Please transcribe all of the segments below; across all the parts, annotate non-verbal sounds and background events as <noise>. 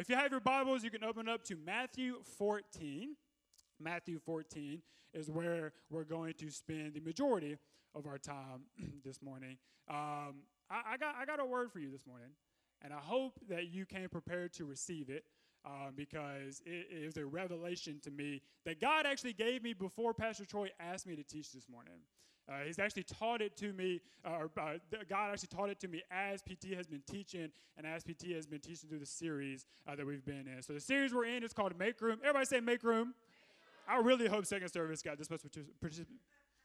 if you have your Bibles, you can open up to Matthew 14. Matthew 14 is where we're going to spend the majority of our time <clears throat> this morning. Um, I, I, got, I got a word for you this morning, and I hope that you came prepared to receive it. Um, because it, it was a revelation to me that God actually gave me before Pastor Troy asked me to teach this morning. Uh, he's actually taught it to me, uh, or uh, God actually taught it to me as PT has been teaching and as PT has been teaching through the series uh, that we've been in. So the series we're in is called Make Room. Everybody say Make Room. I really hope second service got this much participation.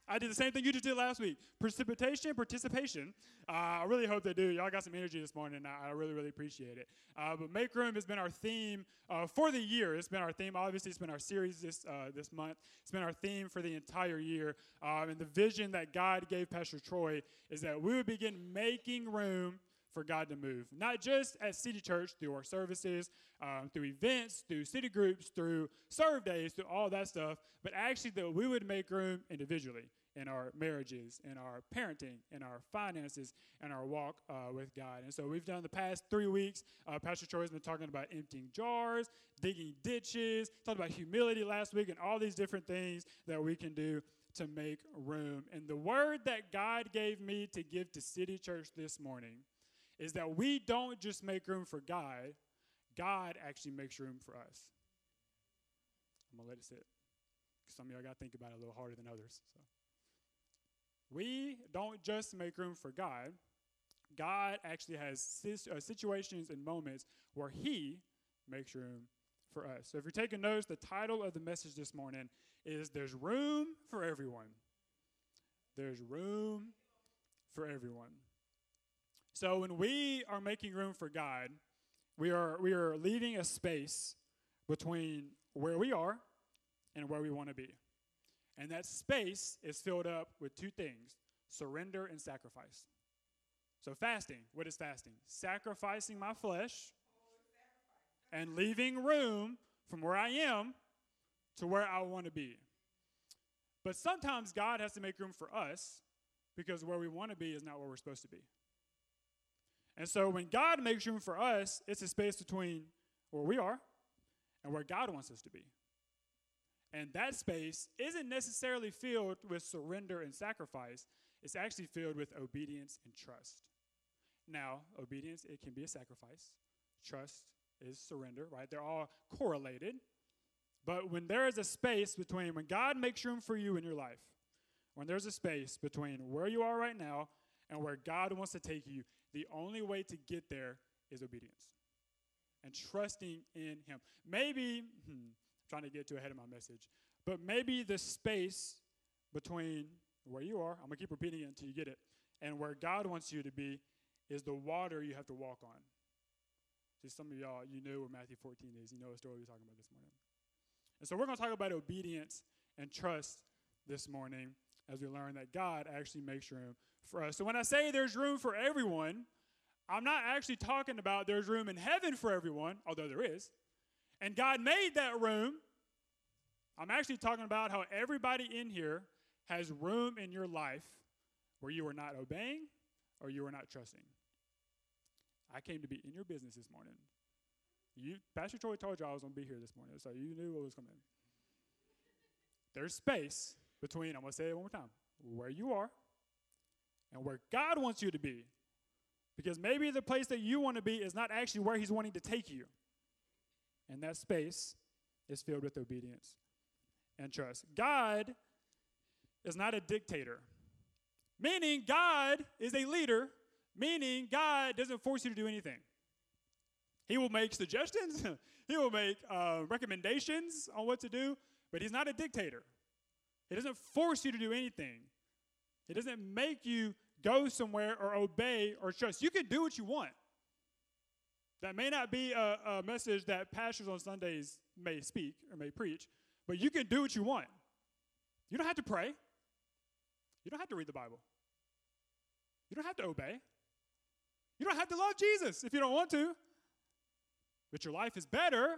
I did the same thing you just did last week. Precipitation, participation. Uh, I really hope they do. Y'all got some energy this morning. I, I really, really appreciate it. Uh, but Make Room has been our theme uh, for the year. It's been our theme. Obviously, it's been our series this uh, this month. It's been our theme for the entire year. Um, and the vision that God gave Pastor Troy is that we would begin making room for God to move. Not just at City Church through our services, um, through events, through city groups, through serve days, through all that stuff, but actually that we would make room individually in our marriages, in our parenting, in our finances, and our walk uh, with God. And so we've done the past three weeks. Uh, Pastor Troy has been talking about emptying jars, digging ditches, talked about humility last week, and all these different things that we can do to make room. And the word that God gave me to give to City Church this morning is that we don't just make room for God, God actually makes room for us. I'm going to let it sit. Some of y'all got to think about it a little harder than others. So. We don't just make room for God, God actually has uh, situations and moments where He makes room for us. So if you're taking notes, the title of the message this morning is There's Room for Everyone. There's room for everyone. So when we are making room for God, we are, we are leaving a space between where we are and where we want to be. And that space is filled up with two things surrender and sacrifice. So, fasting, what is fasting? Sacrificing my flesh and leaving room from where I am to where I want to be. But sometimes God has to make room for us because where we want to be is not where we're supposed to be. And so when God makes room for us, it's a space between where we are and where God wants us to be. And that space isn't necessarily filled with surrender and sacrifice, it's actually filled with obedience and trust. Now, obedience, it can be a sacrifice. Trust is surrender, right? They're all correlated. But when there is a space between when God makes room for you in your life, when there's a space between where you are right now and where God wants to take you, the only way to get there is obedience and trusting in Him. Maybe, hmm, trying to get too ahead of my message. But maybe the space between where you are, I'm going to keep repeating it until you get it, and where God wants you to be is the water you have to walk on. See, some of y'all, you know where Matthew 14 is. You know the story we're talking about this morning. And so we're going to talk about obedience and trust this morning as we learn that God actually makes room for us. So when I say there's room for everyone, I'm not actually talking about there's room in heaven for everyone, although there is. And God made that room. I'm actually talking about how everybody in here has room in your life where you are not obeying or you are not trusting. I came to be in your business this morning. You, Pastor Troy told you I was going to be here this morning, so you knew what was coming. There's space between, I'm going to say it one more time, where you are and where God wants you to be. Because maybe the place that you want to be is not actually where He's wanting to take you. And that space is filled with obedience and trust. God is not a dictator, meaning God is a leader, meaning God doesn't force you to do anything. He will make suggestions, <laughs> he will make uh, recommendations on what to do, but he's not a dictator. He doesn't force you to do anything. He doesn't make you go somewhere or obey or trust. You can do what you want. That may not be a, a message that pastors on Sundays may speak or may preach, but you can do what you want. You don't have to pray. You don't have to read the Bible. You don't have to obey. You don't have to love Jesus if you don't want to. But your life is better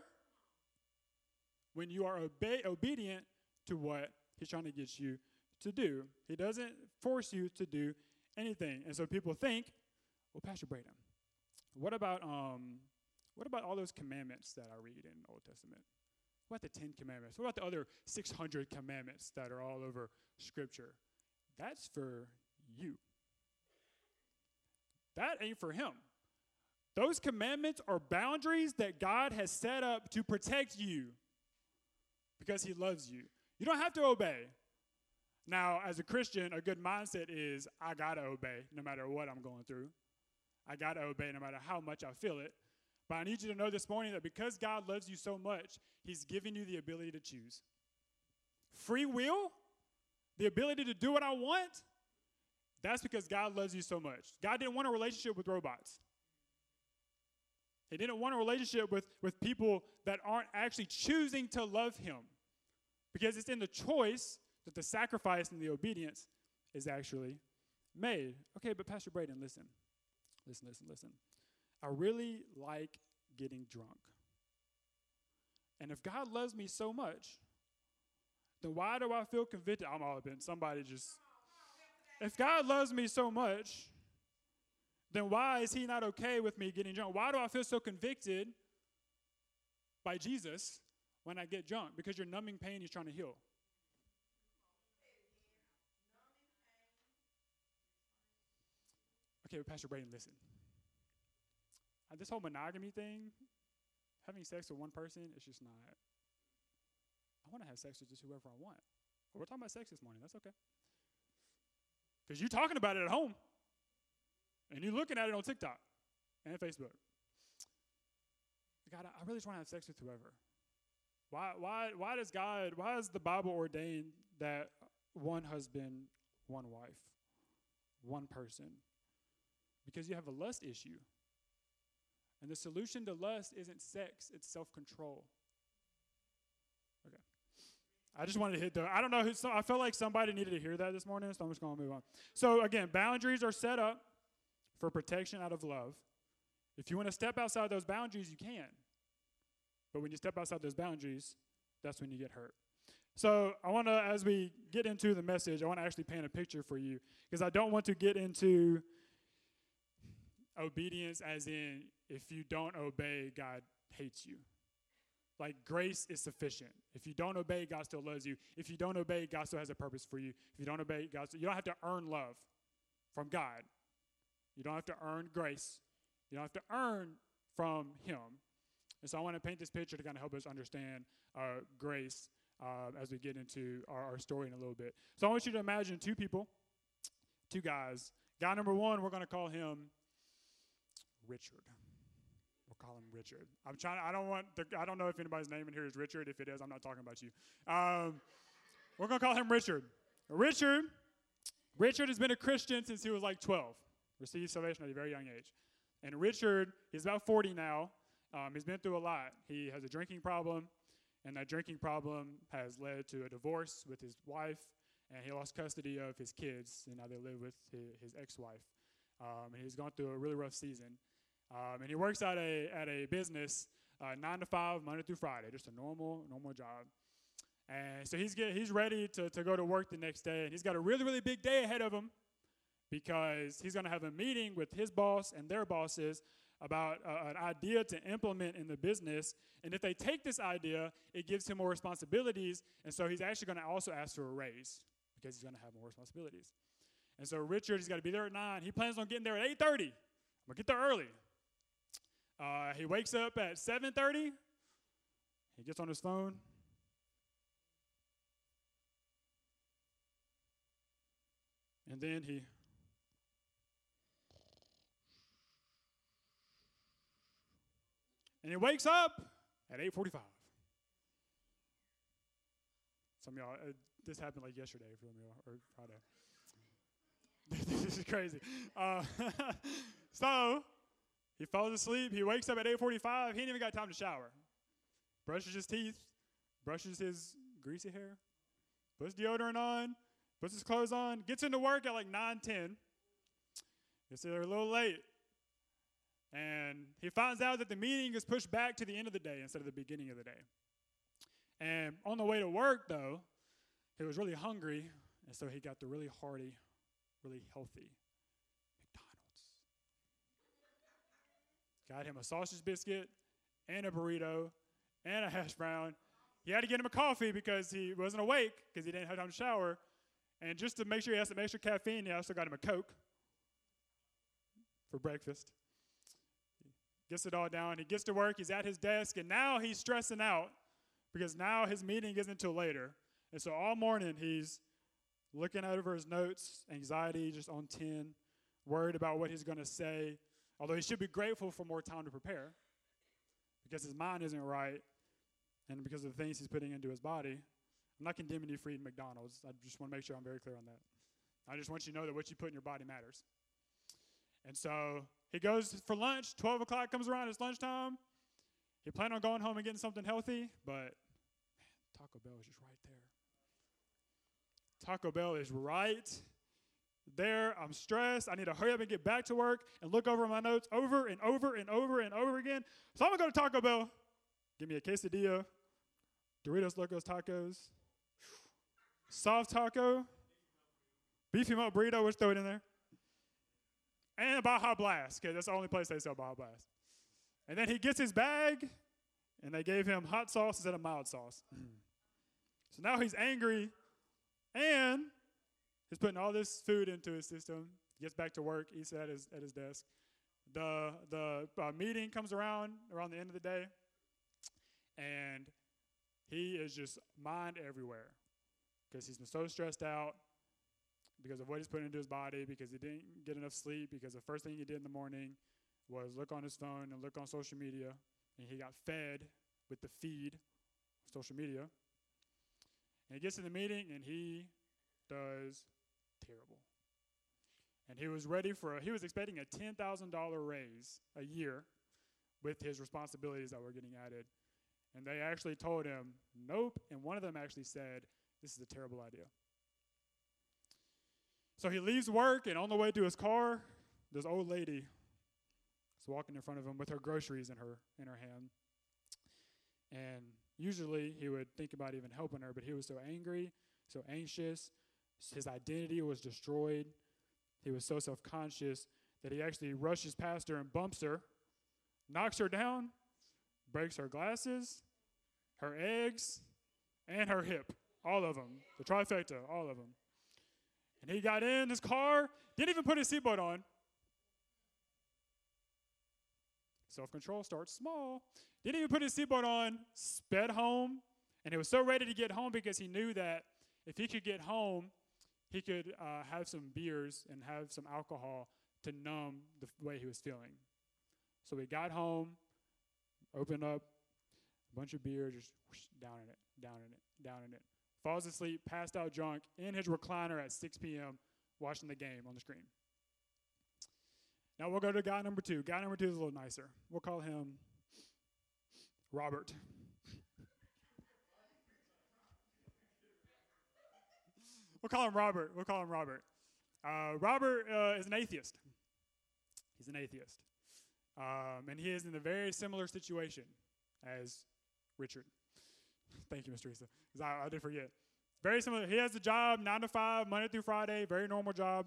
when you are obe- obedient to what He's trying to get you to do. He doesn't force you to do anything. And so people think, well, Pastor Braden, what about um, What about all those commandments that I read in Old Testament? What about the Ten Commandments? What about the other 600 commandments that are all over Scripture? That's for you. That ain't for him. Those commandments are boundaries that God has set up to protect you because he loves you. You don't have to obey. Now, as a Christian, a good mindset is I got to obey no matter what I'm going through. I got to obey no matter how much I feel it. But I need you to know this morning that because God loves you so much, He's given you the ability to choose. Free will, the ability to do what I want, that's because God loves you so much. God didn't want a relationship with robots. He didn't want a relationship with, with people that aren't actually choosing to love Him. Because it's in the choice that the sacrifice and the obedience is actually made. Okay, but Pastor Braden, listen. Listen, listen, listen. I really like getting drunk. And if God loves me so much, then why do I feel convicted? I'm all been somebody just. If God loves me so much, then why is He not okay with me getting drunk? Why do I feel so convicted by Jesus when I get drunk? Because you're numbing pain He's trying to heal. Okay, but Pastor Braden, listen. Uh, this whole monogamy thing, having sex with one person, it's just not. I want to have sex with just whoever I want. We're talking about sex this morning. That's okay. Because you're talking about it at home. And you're looking at it on TikTok and Facebook. God, I really just want to have sex with whoever. Why, why, why does God, why does the Bible ordain that one husband, one wife, one person? Because you have a lust issue. And the solution to lust isn't sex, it's self control. Okay. I just wanted to hit the, I don't know who, I felt like somebody needed to hear that this morning, so I'm just going to move on. So, again, boundaries are set up for protection out of love. If you want to step outside those boundaries, you can. But when you step outside those boundaries, that's when you get hurt. So I want to, as we get into the message, I want to actually paint a picture for you because I don't want to get into obedience as in if you don't obey, God hates you. Like grace is sufficient. If you don't obey, God still loves you. If you don't obey, God still has a purpose for you. If you don't obey, God, still, you don't have to earn love from God. You don't have to earn grace. You don't have to earn from Him. And so I want to paint this picture to kind of help us understand uh, grace uh, as we get into our, our story in a little bit. So I want you to imagine two people, two guys. Guy number one, we're going to call him Richard. We'll call him Richard. I'm trying. I don't want. The, I don't know if anybody's name in here is Richard. If it is, I'm not talking about you. Um, we're gonna call him Richard. Richard. Richard has been a Christian since he was like 12 received salvation at a very young age. And Richard, he's about 40 now. Um, he's been through a lot. He has a drinking problem, and that drinking problem has led to a divorce with his wife, and he lost custody of his kids, and now they live with his, his ex-wife. Um, and he's gone through a really rough season. Um, and he works at a at a business uh, nine to five, Monday through Friday, just a normal normal job. And so he's get, he's ready to, to go to work the next day, and he's got a really really big day ahead of him because he's going to have a meeting with his boss and their bosses about uh, an idea to implement in the business. And if they take this idea, it gives him more responsibilities. And so he's actually going to also ask for a raise because he's going to have more responsibilities. And so Richard, he's got to be there at 9. He plans on getting there at 8.30. I'm going to get there early. Uh, he wakes up at 7.30. He gets on his phone. And then he And he wakes up at 8:45. Some y'all, uh, this happened like yesterday for me or Friday. <laughs> this is crazy. Uh, <laughs> so he falls asleep. He wakes up at 8:45. He ain't even got time to shower. Brushes his teeth, brushes his greasy hair, puts deodorant on, puts his clothes on, gets into work at like 9:10. Gets there a little late. And he finds out that the meeting is pushed back to the end of the day instead of the beginning of the day. And on the way to work, though, he was really hungry, and so he got the really hearty, really healthy got him a sausage biscuit and a burrito and a hash brown. He had to get him a coffee because he wasn't awake because he didn't have time to shower. And just to make sure he has some extra caffeine, he also got him a Coke for breakfast. Gets it all down. He gets to work. He's at his desk, and now he's stressing out because now his meeting isn't until later. And so all morning he's looking over his notes, anxiety just on 10, worried about what he's going to say, although he should be grateful for more time to prepare because his mind isn't right and because of the things he's putting into his body. I'm not condemning you for eating McDonald's. I just want to make sure I'm very clear on that. I just want you to know that what you put in your body matters. And so he goes for lunch. 12 o'clock comes around, it's lunchtime. He planned on going home and getting something healthy, but man, Taco Bell is just right there. Taco Bell is right there. I'm stressed. I need to hurry up and get back to work and look over my notes over and over and over and over again. So I'm going to go to Taco Bell. Give me a quesadilla, Doritos Locos Tacos, soft taco, beefy melt burrito, let's throw it in there, and Baja Blast, because that's the only place they sell Baja Blast. And then he gets his bag, and they gave him hot sauce instead of mild sauce. <clears throat> so now he's angry, and he's putting all this food into his system. Gets back to work, eats at his, at his desk. The, the uh, meeting comes around around the end of the day, and he is just mind everywhere because he's been so stressed out because of what he's putting into his body, because he didn't get enough sleep, because the first thing he did in the morning was look on his phone and look on social media, and he got fed with the feed social media. And he gets in the meeting and he does terrible. And he was ready for a, he was expecting a $10,000 raise a year with his responsibilities that were getting added. And they actually told him, nope. And one of them actually said, this is a terrible idea. So he leaves work, and on the way to his car, this old lady is walking in front of him with her groceries in her in her hand. And usually he would think about even helping her, but he was so angry, so anxious, his identity was destroyed. He was so self-conscious that he actually rushes past her and bumps her, knocks her down, breaks her glasses, her eggs, and her hip. All of them. The trifecta, all of them. And he got in his car, didn't even put his seatbelt on. Self control starts small. Didn't even put his seatbelt on, sped home. And he was so ready to get home because he knew that if he could get home, he could uh, have some beers and have some alcohol to numb the way he was feeling. So he got home, opened up a bunch of beer, just whoosh, down in it, down in it, down in it. Falls asleep, passed out drunk in his recliner at 6 p.m., watching the game on the screen. Now we'll go to guy number two. Guy number two is a little nicer. We'll call him Robert. We'll call him Robert. We'll call him Robert. Uh, Robert uh, is an atheist. He's an atheist. Um, and he is in a very similar situation as Richard. <laughs> Thank you, Mr. Teresa. I, I did forget. Very similar. He has a job, nine to five, Monday through Friday, very normal job.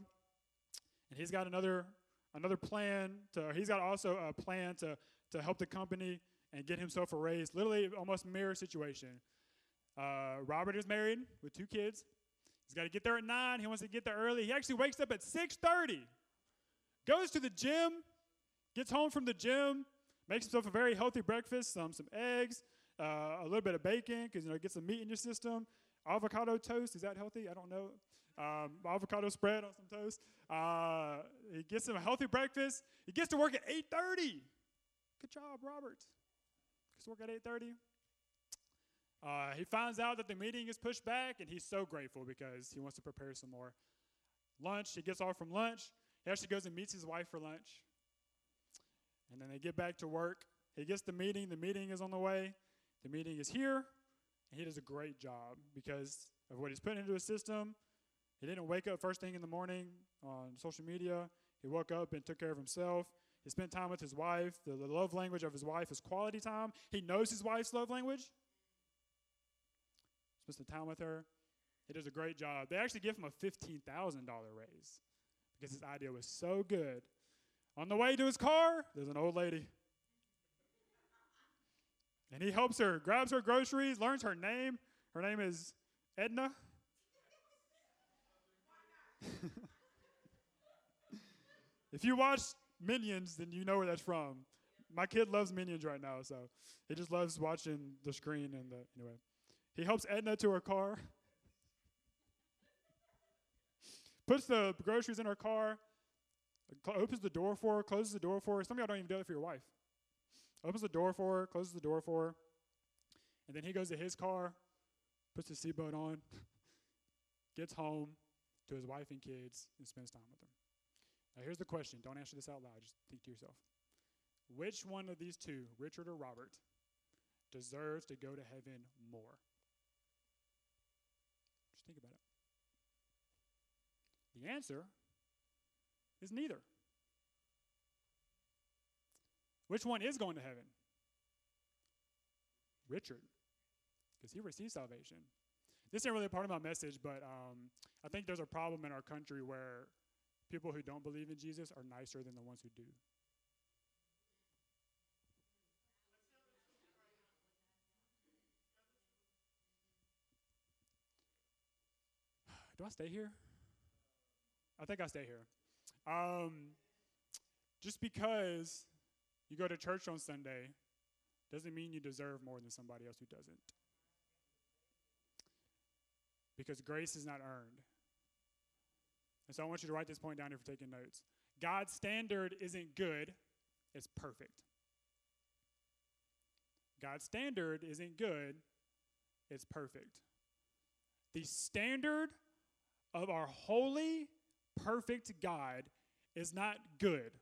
And he's got another another plan to. He's got also a plan to to help the company and get himself a raise. Literally, almost mirror situation. Uh, Robert is married with two kids. He's got to get there at nine. He wants to get there early. He actually wakes up at six thirty, goes to the gym, gets home from the gym, makes himself a very healthy breakfast, some some eggs, uh, a little bit of bacon because you know get some meat in your system. Avocado toast is that healthy? I don't know. Um, avocado spread on some toast. Uh, he gets him a healthy breakfast. He gets to work at 8:30. Good job, Robert. Gets to work at 8:30. Uh, he finds out that the meeting is pushed back, and he's so grateful because he wants to prepare some more lunch. He gets off from lunch. He actually goes and meets his wife for lunch. And then they get back to work. He gets the meeting. The meeting is on the way. The meeting is here, and he does a great job because of what he's put into his system. He didn't wake up first thing in the morning on social media. He woke up and took care of himself. He spent time with his wife. The, the love language of his wife is quality time. He knows his wife's love language. Spends some time with her. He does a great job. They actually give him a $15,000 raise because his idea was so good. On the way to his car, there's an old lady And he helps her, grabs her groceries, learns her name. Her name is Edna. <laughs> if you watch Minions, then you know where that's from. My kid loves Minions right now, so he just loves watching the screen and the anyway. He helps Edna to her car. Puts the groceries in her car, opens the door for her, closes the door for her. Some of y'all don't even do that for your wife. Opens the door for her, closes the door for her, and then he goes to his car, puts his seatbelt on, <laughs> gets home to his wife and kids, and spends time with them. Now, here's the question. Don't answer this out loud. Just think to yourself. Which one of these two, Richard or Robert, deserves to go to heaven more? Just think about it. The answer is neither. Which one is going to heaven? Richard, because he received salvation. This isn't really part of my message, but um, I think there's a problem in our country where people who don't believe in Jesus are nicer than the ones who do. <sighs> Do I stay here? I think I stay here. Um, just because you go to church on Sunday doesn't mean you deserve more than somebody else who doesn't. Because grace is not earned. And so I want you to write this point down if you're taking notes. God's standard isn't good, it's perfect. God's standard isn't good, it's perfect. The standard of our holy, perfect God is not good.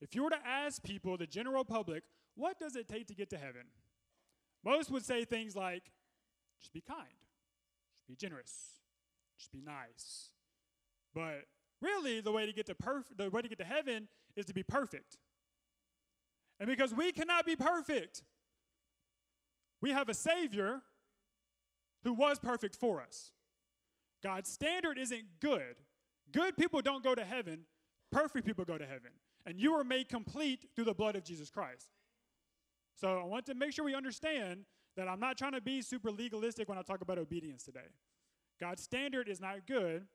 If you were to ask people, the general public, what does it take to get to heaven? Most would say things like, just be kind, just be generous, just be nice. But really, the way to get to perf- the way to get to heaven is to be perfect. And because we cannot be perfect, we have a Savior who was perfect for us. God's standard isn't good. Good people don't go to heaven, perfect people go to heaven. And you are made complete through the blood of Jesus Christ. So I want to make sure we understand that I'm not trying to be super legalistic when I talk about obedience today. God's standard is not good,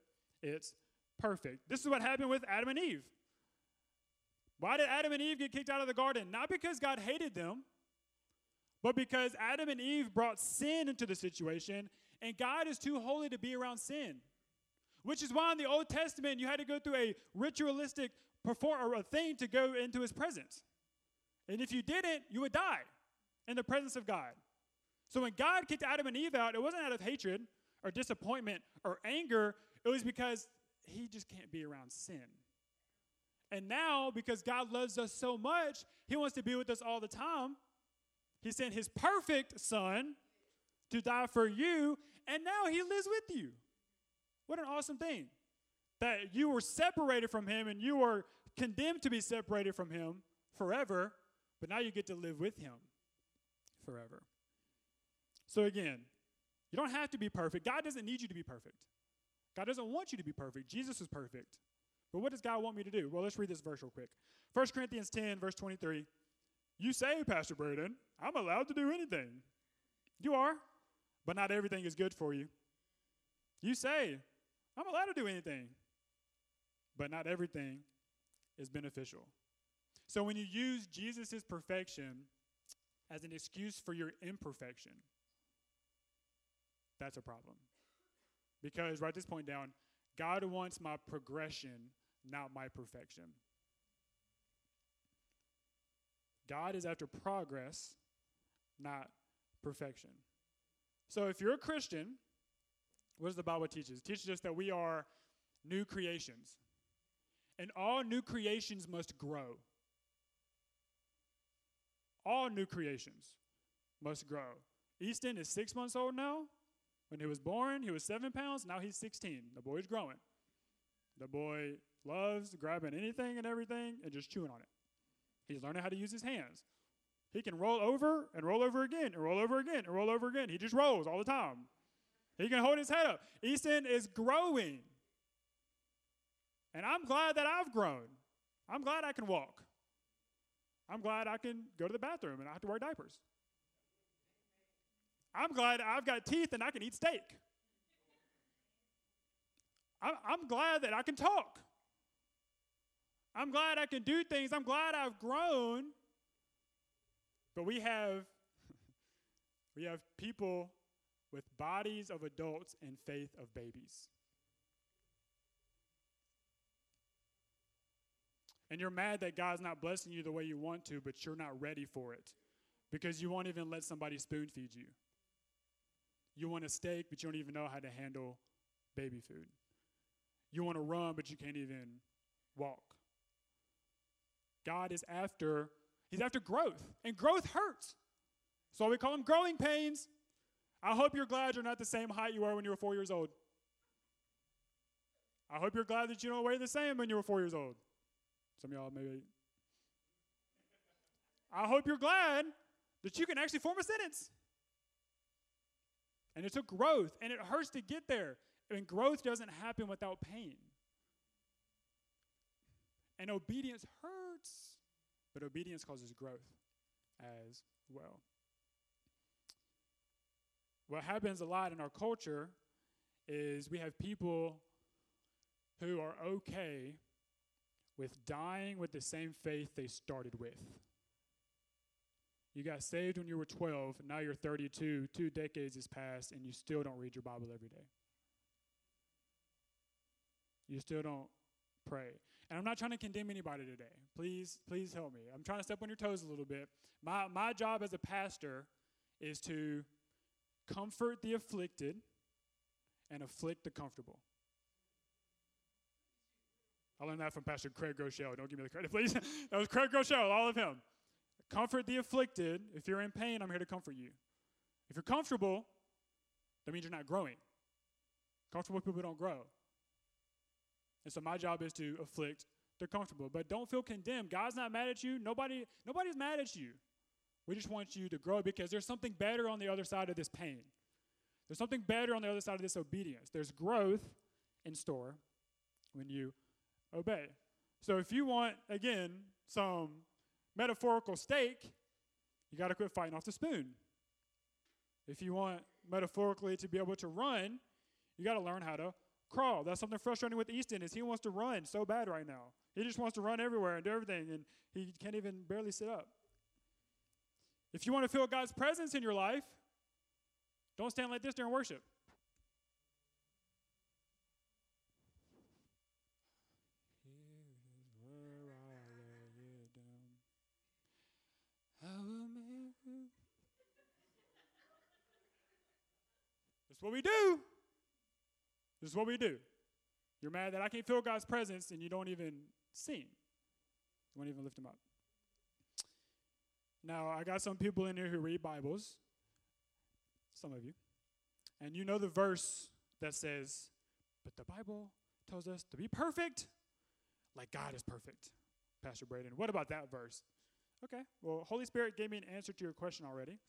it's perfect. This is what happened with Adam and Eve. Why did Adam and Eve get kicked out of the garden? Not because God hated them, but because Adam and Eve brought sin into the situation, and God is too holy to be around sin. Which is why in the Old Testament you had to go through a ritualistic perform or a thing to go into his presence. And if you didn't, you would die in the presence of God. So when God kicked Adam and Eve out, it wasn't out of hatred or disappointment or anger, it was because he just can't be around sin. And now, because God loves us so much, he wants to be with us all the time. He sent his perfect son to die for you, and now he lives with you. What an awesome thing. That you were separated from him and you were condemned to be separated from him forever, but now you get to live with him forever. So, again, you don't have to be perfect. God doesn't need you to be perfect. God doesn't want you to be perfect. Jesus is perfect. But what does God want me to do? Well, let's read this verse real quick. 1 Corinthians 10, verse 23. You say, Pastor Braden, I'm allowed to do anything. You are, but not everything is good for you. You say, I'm allowed to do anything, but not everything is beneficial. So when you use Jesus' perfection as an excuse for your imperfection, that's a problem. Because, write this point down God wants my progression, not my perfection. God is after progress, not perfection. So if you're a Christian, what does the Bible teach us? It teaches us that we are new creations. And all new creations must grow. All new creations must grow. Easton is six months old now. When he was born, he was seven pounds. Now he's 16. The boy's growing. The boy loves grabbing anything and everything and just chewing on it. He's learning how to use his hands. He can roll over and roll over again and roll over again and roll over again. He just rolls all the time. He can hold his head up. Easton is growing. And I'm glad that I've grown. I'm glad I can walk. I'm glad I can go to the bathroom and I have to wear diapers. I'm glad I've got teeth and I can eat steak. I'm, glad that I can talk. I'm glad I can do things. I'm glad I've grown. But we have <laughs> we have people with bodies of adults and faith of babies. And you're mad that God's not blessing you the way you want to, but you're not ready for it because you won't even let somebody spoon feed you. You want a steak, but you don't even know how to handle baby food. You want to run, but you can't even walk. God is after, He's after growth, and growth hurts. So we call them growing pains. I hope you're glad you're not the same height you were when you were four years old. I hope you're glad that you don't weigh the same when you were four years old. Some of y'all maybe. I hope you're glad that you can actually form a sentence. And it took growth, and it hurts to get there. And growth doesn't happen without pain. And obedience hurts, but obedience causes growth as well. What happens a lot in our culture is we have people who are okay with dying with the same faith they started with. You got saved when you were 12, now you're 32, two decades has passed, and you still don't read your Bible every day. You still don't pray. And I'm not trying to condemn anybody today. Please, please help me. I'm trying to step on your toes a little bit. My, my job as a pastor is to comfort the afflicted and afflict the comfortable. I learned that from Pastor Craig Groeschel. Don't give me the credit, please. <laughs> that was Craig Groeschel, all of him. Comfort the afflicted. If you're in pain, I'm here to comfort you. If you're comfortable, that means you're not growing. Comfortable people don't grow. And so my job is to afflict the comfortable. But don't feel condemned. God's not mad at you. Nobody, nobody's mad at you. We just want you to grow because there's something better on the other side of this pain. There's something better on the other side of this obedience. There's growth in store when you obey. So if you want, again, some metaphorical steak, you got to quit fighting off the spoon. If you want metaphorically to be able to run, you got to learn how to crawl. That's something frustrating with Easton is he wants to run so bad right now. He just wants to run everywhere and do everything, and he can't even barely sit up. If you want to feel God's presence in your life, don't stand like this during worship. That's what we do. This is what we do. You're mad that I can't feel God's presence and you don't even sing. You won't even lift him up. Now, I got some people in here who read Bibles, some of you, and you know the verse that says, But the Bible tells us to be perfect like God is perfect. Pastor Braden, what about that verse? Okay, well, Holy Spirit gave me an answer to your question already.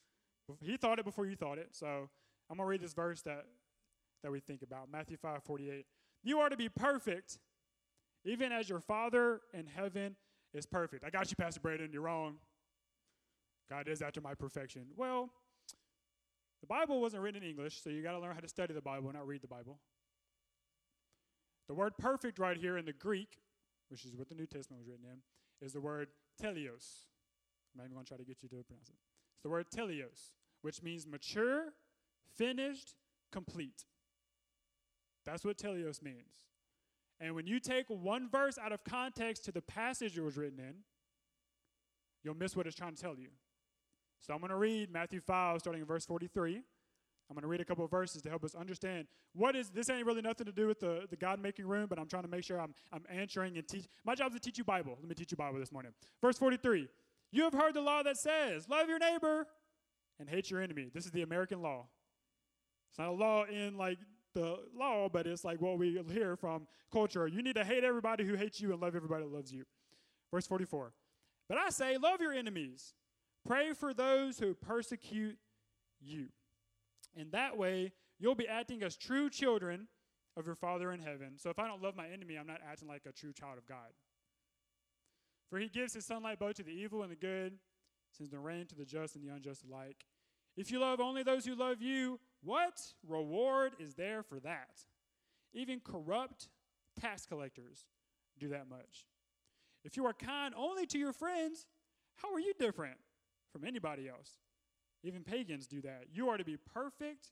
He thought it before you thought it, so I'm going to read this verse that, that we think about Matthew 5 48. You are to be perfect, even as your Father in heaven is perfect. I got you, Pastor Braden. You're wrong. God is after my perfection. Well, the Bible wasn't written in English, so you got to learn how to study the Bible, not read the Bible. The word perfect right here in the Greek, which is what the New Testament was written in, is the word teleos. I'm not even going to try to get you to pronounce it. It's the word teleos, which means mature, finished, complete. That's what teleos means. And when you take one verse out of context to the passage it was written in, you'll miss what it's trying to tell you. So I'm going to read Matthew 5, starting in verse 43. I'm going to read a couple of verses to help us understand what is this ain't really nothing to do with the, the God making room, but I'm trying to make sure I'm, I'm answering and teach. My job is to teach you Bible. Let me teach you Bible this morning. Verse 43 You have heard the law that says, Love your neighbor and hate your enemy. This is the American law. It's not a law in like the law, but it's like what we hear from culture. You need to hate everybody who hates you and love everybody that loves you. Verse 44 But I say, Love your enemies. Pray for those who persecute you. In that way, you'll be acting as true children of your Father in heaven. So if I don't love my enemy, I'm not acting like a true child of God. For he gives his sunlight both to the evil and the good, sends the rain to the just and the unjust alike. If you love only those who love you, what reward is there for that? Even corrupt tax collectors do that much. If you are kind only to your friends, how are you different from anybody else? Even pagans do that. You are to be perfect,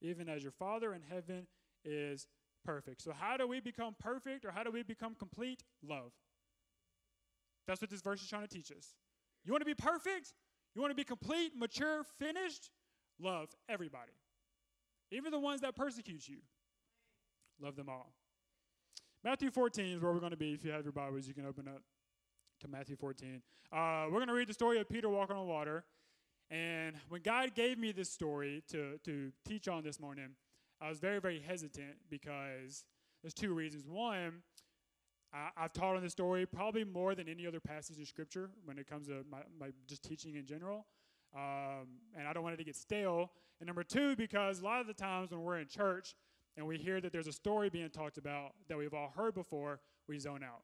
even as your Father in heaven is perfect. So, how do we become perfect or how do we become complete? Love. That's what this verse is trying to teach us. You want to be perfect? You want to be complete, mature, finished? Love everybody, even the ones that persecute you. Love them all. Matthew 14 is where we're going to be. If you have your Bibles, you can open up to Matthew 14. Uh, we're going to read the story of Peter walking on water. And when God gave me this story to, to teach on this morning, I was very, very hesitant because there's two reasons. One, I, have taught on this story probably more than any other passage in Scripture when it comes to my, my just teaching in general. Um, and I don't want it to get stale. And number two, because a lot of the times when we're in church and we hear that there's a story being talked about that we've all heard before, we zone out.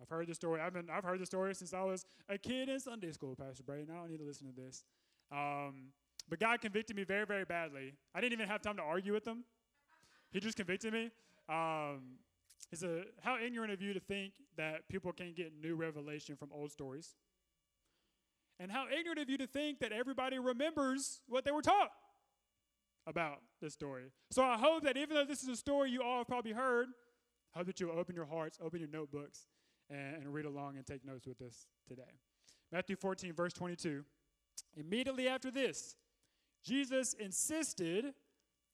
I've heard the story. I've been I've heard the story since I was a kid in Sunday school, Pastor Braden. I don't need to listen to this. Um, but God convicted me very, very badly. I didn't even have time to argue with him. He just convicted me. Um, said, How ignorant of you to think that people can get new revelation from old stories. And how ignorant of you to think that everybody remembers what they were taught about this story. So I hope that even though this is a story you all have probably heard, I hope that you'll open your hearts, open your notebooks, and, and read along and take notes with us today. Matthew 14, verse 22. Immediately after this, Jesus insisted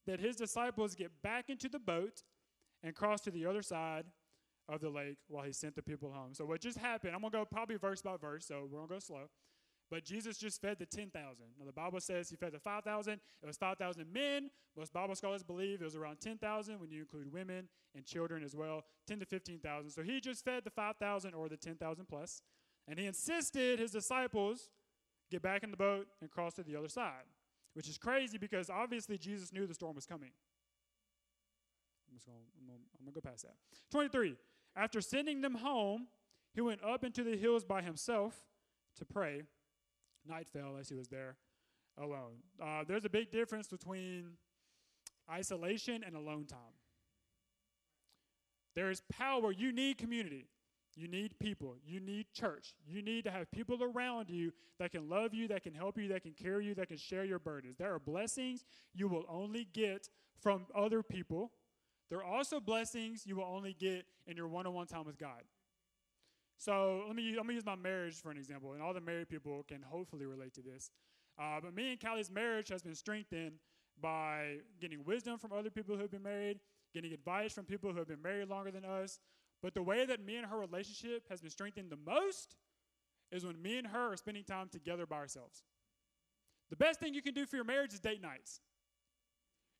that his disciples get back into the boat and cross to the other side of the lake while he sent the people home. So, what just happened, I'm going to go probably verse by verse, so we're going to go slow. But Jesus just fed the 10,000. Now, the Bible says he fed the 5,000. It was 5,000 men. Most Bible scholars believe it was around 10,000 when you include women and children as well, 10 to 15,000. So he just fed the 5,000 or the 10,000 plus. And he insisted his disciples get back in the boat and cross to the other side, which is crazy because obviously Jesus knew the storm was coming. I'm I'm to go past that. 23. After sending them home, he went up into the hills by himself to pray. Night fell as he was there alone. Uh, there's a big difference between isolation and alone time. There is power. You need community. You need people. You need church. You need to have people around you that can love you, that can help you, that can carry you, that can share your burdens. There are blessings you will only get from other people. There are also blessings you will only get in your one on one time with God. So let me, going to use my marriage for an example, and all the married people can hopefully relate to this. Uh, but me and Callie's marriage has been strengthened by getting wisdom from other people who have been married, getting advice from people who have been married longer than us, but the way that me and her relationship has been strengthened the most is when me and her are spending time together by ourselves. The best thing you can do for your marriage is date nights.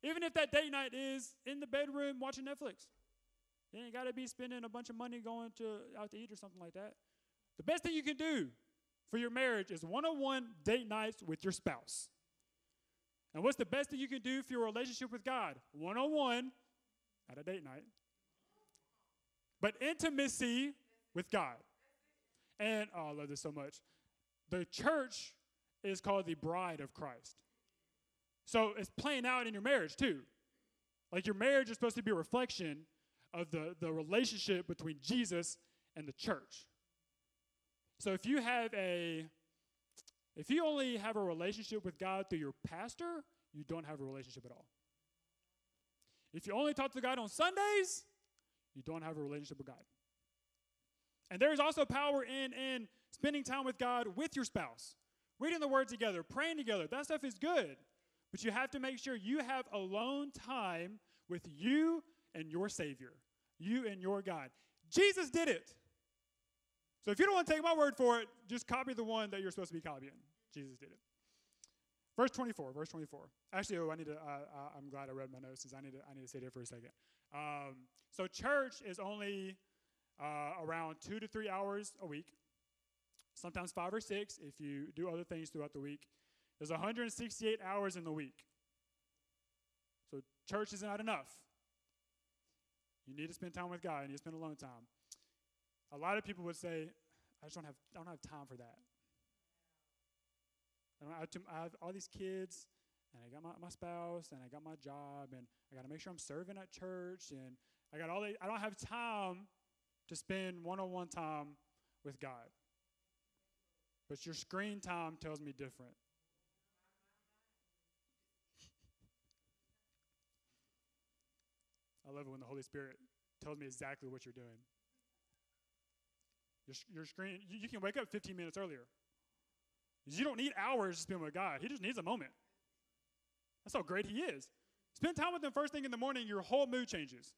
Even if that date night is in the bedroom watching Netflix. You ain't got to be spending a bunch of money going to out to eat or something like that. The best thing you can do for your marriage is one-on-one date nights with your spouse. And what's the best thing you can do for your relationship with God? One-on-one at a date night but intimacy with God. And oh, I love this so much. The church is called the bride of Christ. So it's playing out in your marriage too. Like your marriage is supposed to be a reflection of the, the relationship between Jesus and the church. So if you have a if you only have a relationship with God through your pastor, you don't have a relationship at all. If you only talk to God on Sundays, you don't have a relationship with God. And there is also power in, in spending time with God with your spouse, reading the word together, praying together. That stuff is good. But you have to make sure you have alone time with you and your Savior, you and your God. Jesus did it. So if you don't want to take my word for it, just copy the one that you're supposed to be copying. Jesus did it. Verse 24, verse 24. Actually, oh, I need to, uh, I'm glad I read my notes since I need to, I need to stay there for a second. Um, so church is only uh, around two to three hours a week, sometimes five or six if you do other things throughout the week. There's 168 hours in the week. So church is not enough. You need to spend time with God. You need to spend alone time. A lot of people would say, I just don't have, I don't have time for that. I, I have all these kids. And I got my, my spouse and I got my job and I got to make sure I'm serving at church and I got all the, I don't have time to spend one on one time with God. But your screen time tells me different. I love it when the Holy Spirit tells me exactly what you're doing. Your, your screen, you, you can wake up 15 minutes earlier. You don't need hours to spend with God. He just needs a moment. That's how great He is. Spend time with Him first thing in the morning, your whole mood changes.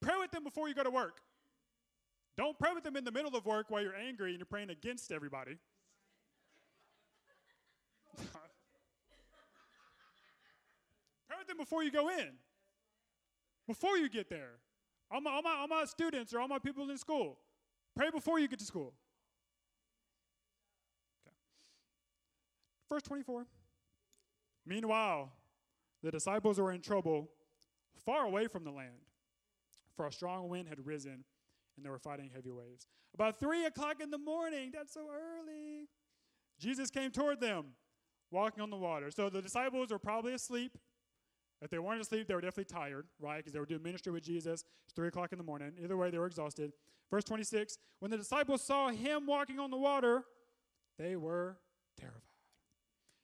Pray with Him before you go to work. Don't pray with Him in the middle of work while you're angry and you're praying against everybody. <laughs> pray with Him before you go in, before you get there. All my, all, my, all my students or all my people in school, pray before you get to school. Okay. Verse 24. Meanwhile, the disciples were in trouble far away from the land, for a strong wind had risen and they were fighting heavy waves. About three o'clock in the morning, that's so early, Jesus came toward them, walking on the water. So the disciples were probably asleep. If they wanted to sleep, they were definitely tired, right? Because they were doing ministry with Jesus. It's three o'clock in the morning. Either way, they were exhausted. Verse 26 When the disciples saw him walking on the water, they were terrified.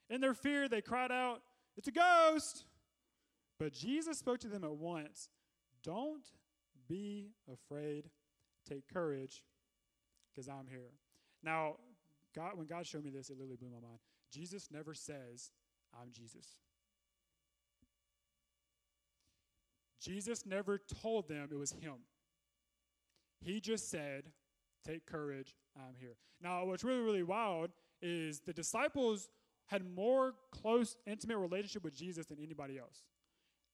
In their fear, they cried out, It's a ghost! But Jesus spoke to them at once Don't be afraid. Take courage, because I'm here. Now, God, when God showed me this, it literally blew my mind. Jesus never says, I'm Jesus. Jesus never told them it was him. He just said, Take courage, I'm here. Now, what's really, really wild is the disciples had more close, intimate relationship with Jesus than anybody else.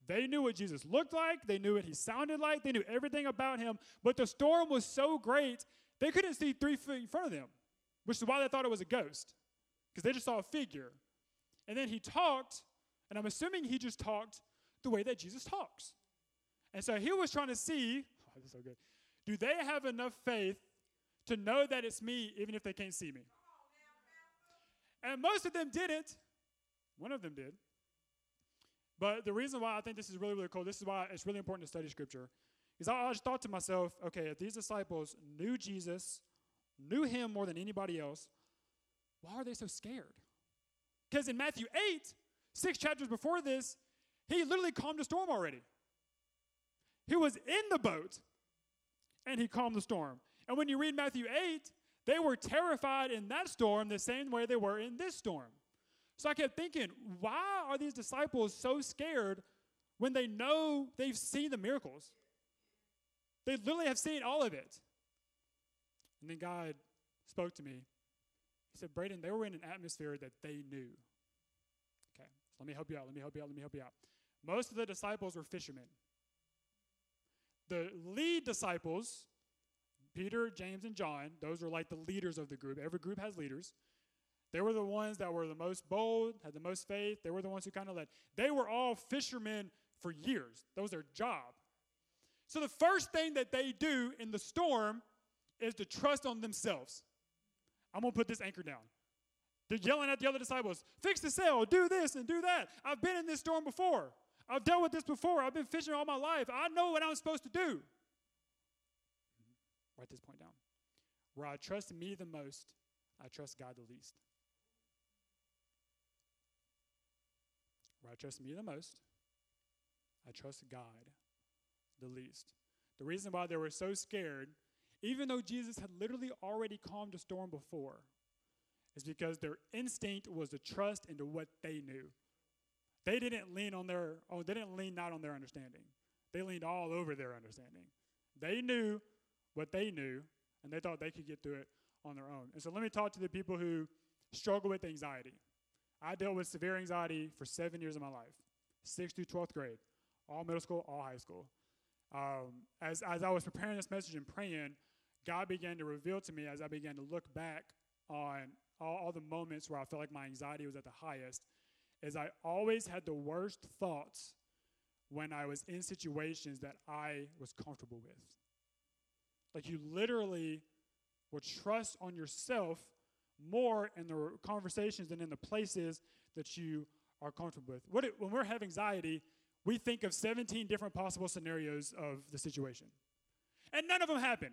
They knew what Jesus looked like, they knew what he sounded like, they knew everything about him, but the storm was so great, they couldn't see three feet in front of them, which is why they thought it was a ghost, because they just saw a figure. And then he talked, and I'm assuming he just talked the way that Jesus talks. And so he was trying to see, <laughs> oh, so good. Do they have enough faith to know that it's me even if they can't see me? And most of them didn't. One of them did. But the reason why I think this is really, really cool, this is why it's really important to study scripture, is I, I just thought to myself, okay, if these disciples knew Jesus, knew him more than anybody else, why are they so scared? Because in Matthew 8, six chapters before this, he literally calmed a storm already. He was in the boat and he calmed the storm. And when you read Matthew 8, they were terrified in that storm the same way they were in this storm. So I kept thinking, why are these disciples so scared when they know they've seen the miracles? They literally have seen all of it. And then God spoke to me. He said, Braden, they were in an atmosphere that they knew. Okay, so let me help you out. Let me help you out. Let me help you out. Most of the disciples were fishermen. The lead disciples, Peter, James, and John, those were like the leaders of the group. Every group has leaders. They were the ones that were the most bold, had the most faith. They were the ones who kind of led. They were all fishermen for years. That was their job. So the first thing that they do in the storm is to trust on themselves. I'm going to put this anchor down. They're yelling at the other disciples, fix the sail, do this and do that. I've been in this storm before. I've dealt with this before. I've been fishing all my life. I know what I'm supposed to do. Write this point down. Where I trust me the most, I trust God the least. Where I trust me the most, I trust God the least. The reason why they were so scared, even though Jesus had literally already calmed a storm before, is because their instinct was to trust into what they knew. They didn't lean on their oh, they didn't lean not on their understanding. They leaned all over their understanding. They knew what they knew, and they thought they could get through it on their own. And so let me talk to the people who struggle with anxiety. I dealt with severe anxiety for seven years of my life, sixth through 12th grade, all middle school, all high school. Um, as, as I was preparing this message and praying, God began to reveal to me as I began to look back on all, all the moments where I felt like my anxiety was at the highest, is I always had the worst thoughts when I was in situations that I was comfortable with. Like you literally would trust on yourself more in the conversations than in the places that you are comfortable with. What it, when we have anxiety, we think of 17 different possible scenarios of the situation. And none of them happen.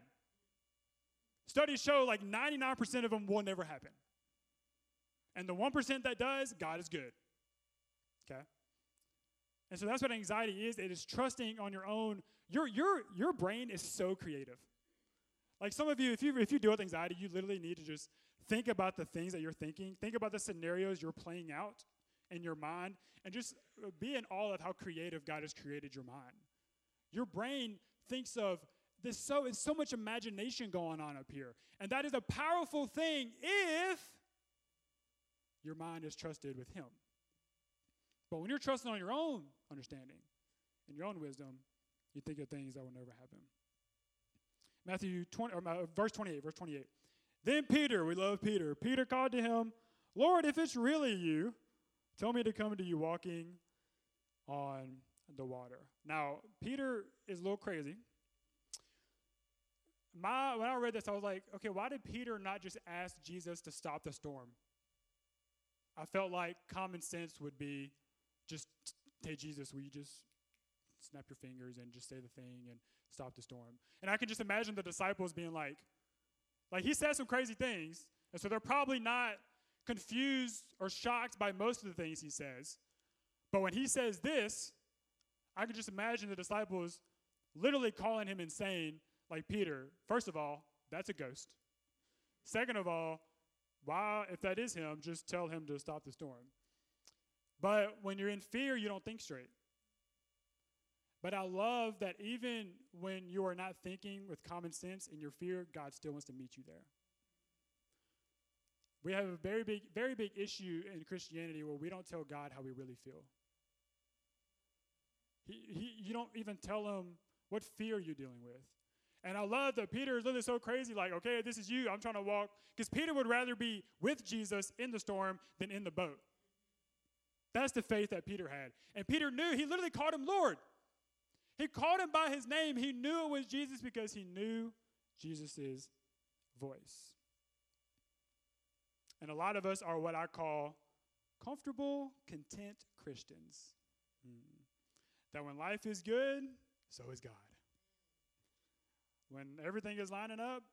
Studies show like 99% of them will never happen. And the 1% that does, God is good. Okay? And so that's what anxiety is. It is trusting on your own. Your, your, your brain is so creative. Like some of you, if you if you deal with anxiety, you literally need to just think about the things that you're thinking. Think about the scenarios you're playing out in your mind, and just uh, be in awe of how creative God has created your mind. Your brain thinks of this so it's so much imagination going on up here, and that is a powerful thing if your mind is trusted with Him. But when you're trusting on your own understanding and your own wisdom, you think of things that will never happen. Matthew 20, or uh, verse 28, verse 28. Then Peter, we love Peter. Peter called to him, Lord, if it's really you, tell me to come to you walking on the water. Now, Peter is a little crazy. My, when I read this, I was like, okay, why did Peter not just ask Jesus to stop the storm? I felt like common sense would be just, hey, Jesus, will you just snap your fingers and just say the thing and stop the storm? And I can just imagine the disciples being like, like he said some crazy things, and so they're probably not confused or shocked by most of the things he says. But when he says this, I can just imagine the disciples literally calling him insane, like Peter. First of all, that's a ghost. Second of all, why, if that is him, just tell him to stop the storm. But when you're in fear, you don't think straight. But I love that even when you are not thinking with common sense in your fear, God still wants to meet you there. We have a very big, very big issue in Christianity where we don't tell God how we really feel. He, he, you don't even tell him what fear you're dealing with. And I love that Peter is literally so crazy, like, okay, this is you. I'm trying to walk. Because Peter would rather be with Jesus in the storm than in the boat. That's the faith that Peter had. And Peter knew, he literally called him Lord. He called him by his name. He knew it was Jesus because he knew Jesus' voice. And a lot of us are what I call comfortable, content Christians. Hmm. That when life is good, so is God. When everything is lining up,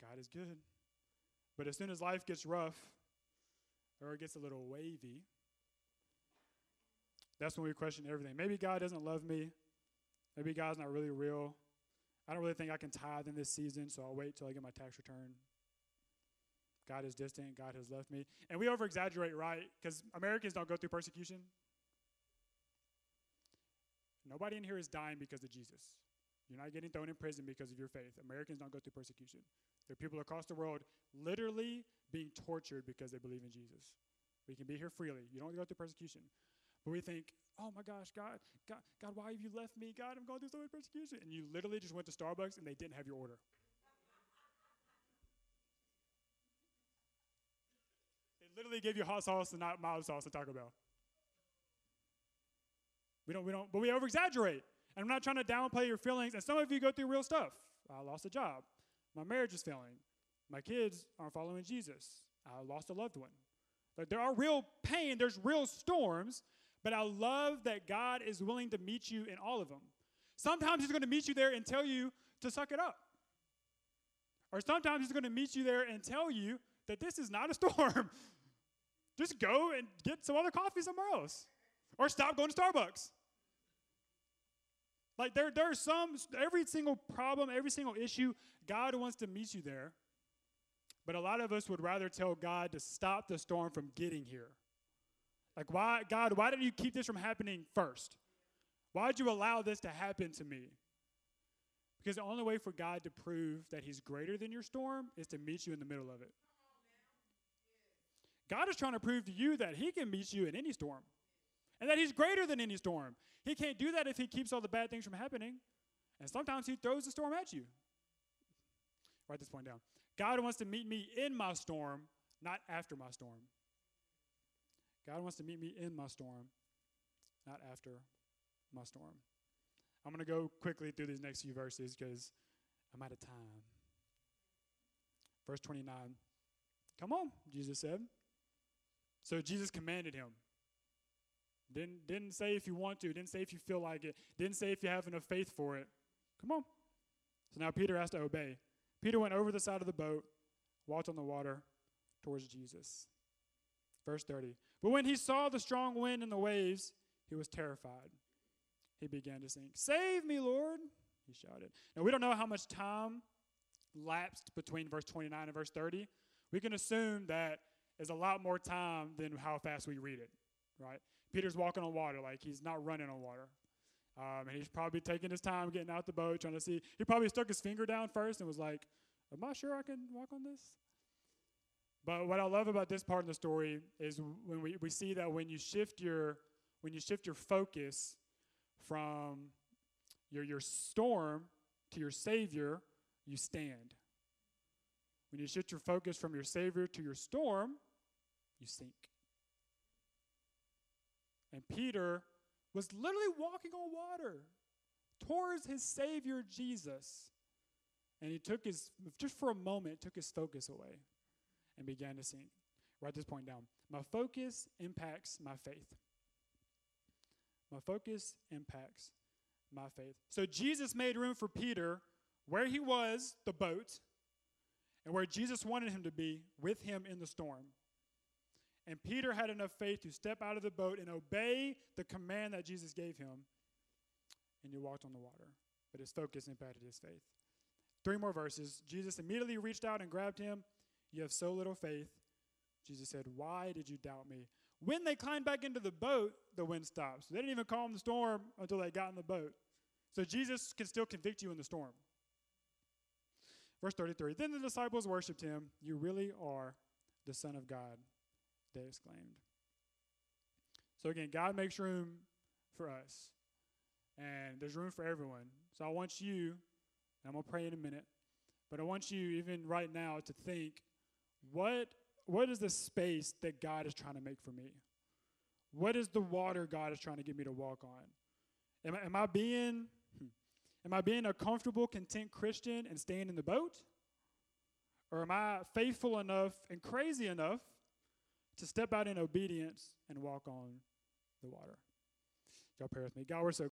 God is good. But as soon as life gets rough or it gets a little wavy, that's when we question everything. Maybe God doesn't love me. Maybe God's not really real. I don't really think I can tithe in this season, so I'll wait till I get my tax return. God is distant. God has left me. And we over exaggerate, right? Because Americans don't go through persecution. Nobody in here is dying because of Jesus. You're not getting thrown in prison because of your faith. Americans don't go through persecution. There are people across the world literally being tortured because they believe in Jesus. We can be here freely. You don't go through persecution. But we think, oh my gosh, God, God, God, why have you left me? God, I'm going through so much persecution. And you literally just went to Starbucks and they didn't have your order. they literally gave you hot sauce and not mild sauce at Taco Bell. We don't, we don't, but we over exaggerate. And I'm not trying to downplay your feelings. And some of you go through real stuff. I lost a job. My marriage is failing. My kids aren't following Jesus. I lost a loved one. But there are real pain, there's real storms, but I love that God is willing to meet you in all of them. Sometimes He's going to meet you there and tell you to suck it up. Or sometimes He's going to meet you there and tell you that this is not a <laughs> storm. Just go and get some other coffee somewhere else. Or stop going to Starbucks. Like there, there are some, every single problem, every single issue, God wants to meet you there. But a lot of us would rather tell God to stop the storm from getting here. Like, why, God, why did you keep this from happening first? Why did you allow this to happen to me? Because the only way for God to prove that He's greater than your storm is to meet you in the middle of it. God is trying to prove to you that He can meet you in any storm and that He's greater than any storm. He can't do that if He keeps all the bad things from happening. And sometimes He throws the storm at you. Write this point down. God wants to meet me in my storm, not after my storm. God wants to meet me in my storm, not after my storm. I'm going to go quickly through these next few verses because I'm out of time. Verse 29. Come on, Jesus said. So Jesus commanded him. Didn't, didn't say if you want to, didn't say if you feel like it, didn't say if you have enough faith for it. Come on. So now Peter has to obey. Peter went over the side of the boat, walked on the water towards Jesus. Verse 30. But when he saw the strong wind and the waves, he was terrified. He began to sink. Save me, Lord, he shouted. Now, we don't know how much time lapsed between verse 29 and verse 30. We can assume that is a lot more time than how fast we read it, right? Peter's walking on water, like he's not running on water. Um, and he's probably taking his time getting out the boat, trying to see. He probably stuck his finger down first and was like, Am I sure I can walk on this? But what I love about this part of the story is when we, we see that when you shift your when you shift your focus from your your storm to your savior, you stand. When you shift your focus from your savior to your storm, you sink. And Peter was literally walking on water towards his Savior Jesus. And he took his, just for a moment, took his focus away and began to sink. Write this point down. My focus impacts my faith. My focus impacts my faith. So Jesus made room for Peter where he was, the boat, and where Jesus wanted him to be, with him in the storm. And Peter had enough faith to step out of the boat and obey the command that Jesus gave him. And he walked on the water. But his focus impacted his faith. Three more verses. Jesus immediately reached out and grabbed him. You have so little faith. Jesus said, Why did you doubt me? When they climbed back into the boat, the wind stopped. So they didn't even calm the storm until they got in the boat. So Jesus can still convict you in the storm. Verse 33 Then the disciples worshiped him. You really are the Son of God they exclaimed. So again, God makes room for us, and there's room for everyone. So I want you, I'm going to pray in a minute, but I want you, even right now, to think what, what is the space that God is trying to make for me? What is the water God is trying to get me to walk on? Am I, am I being hmm, am I being a comfortable, content Christian and staying in the boat? Or am I faithful enough and crazy enough to step out in obedience and walk on the water. Y'all pray with me. God, we're so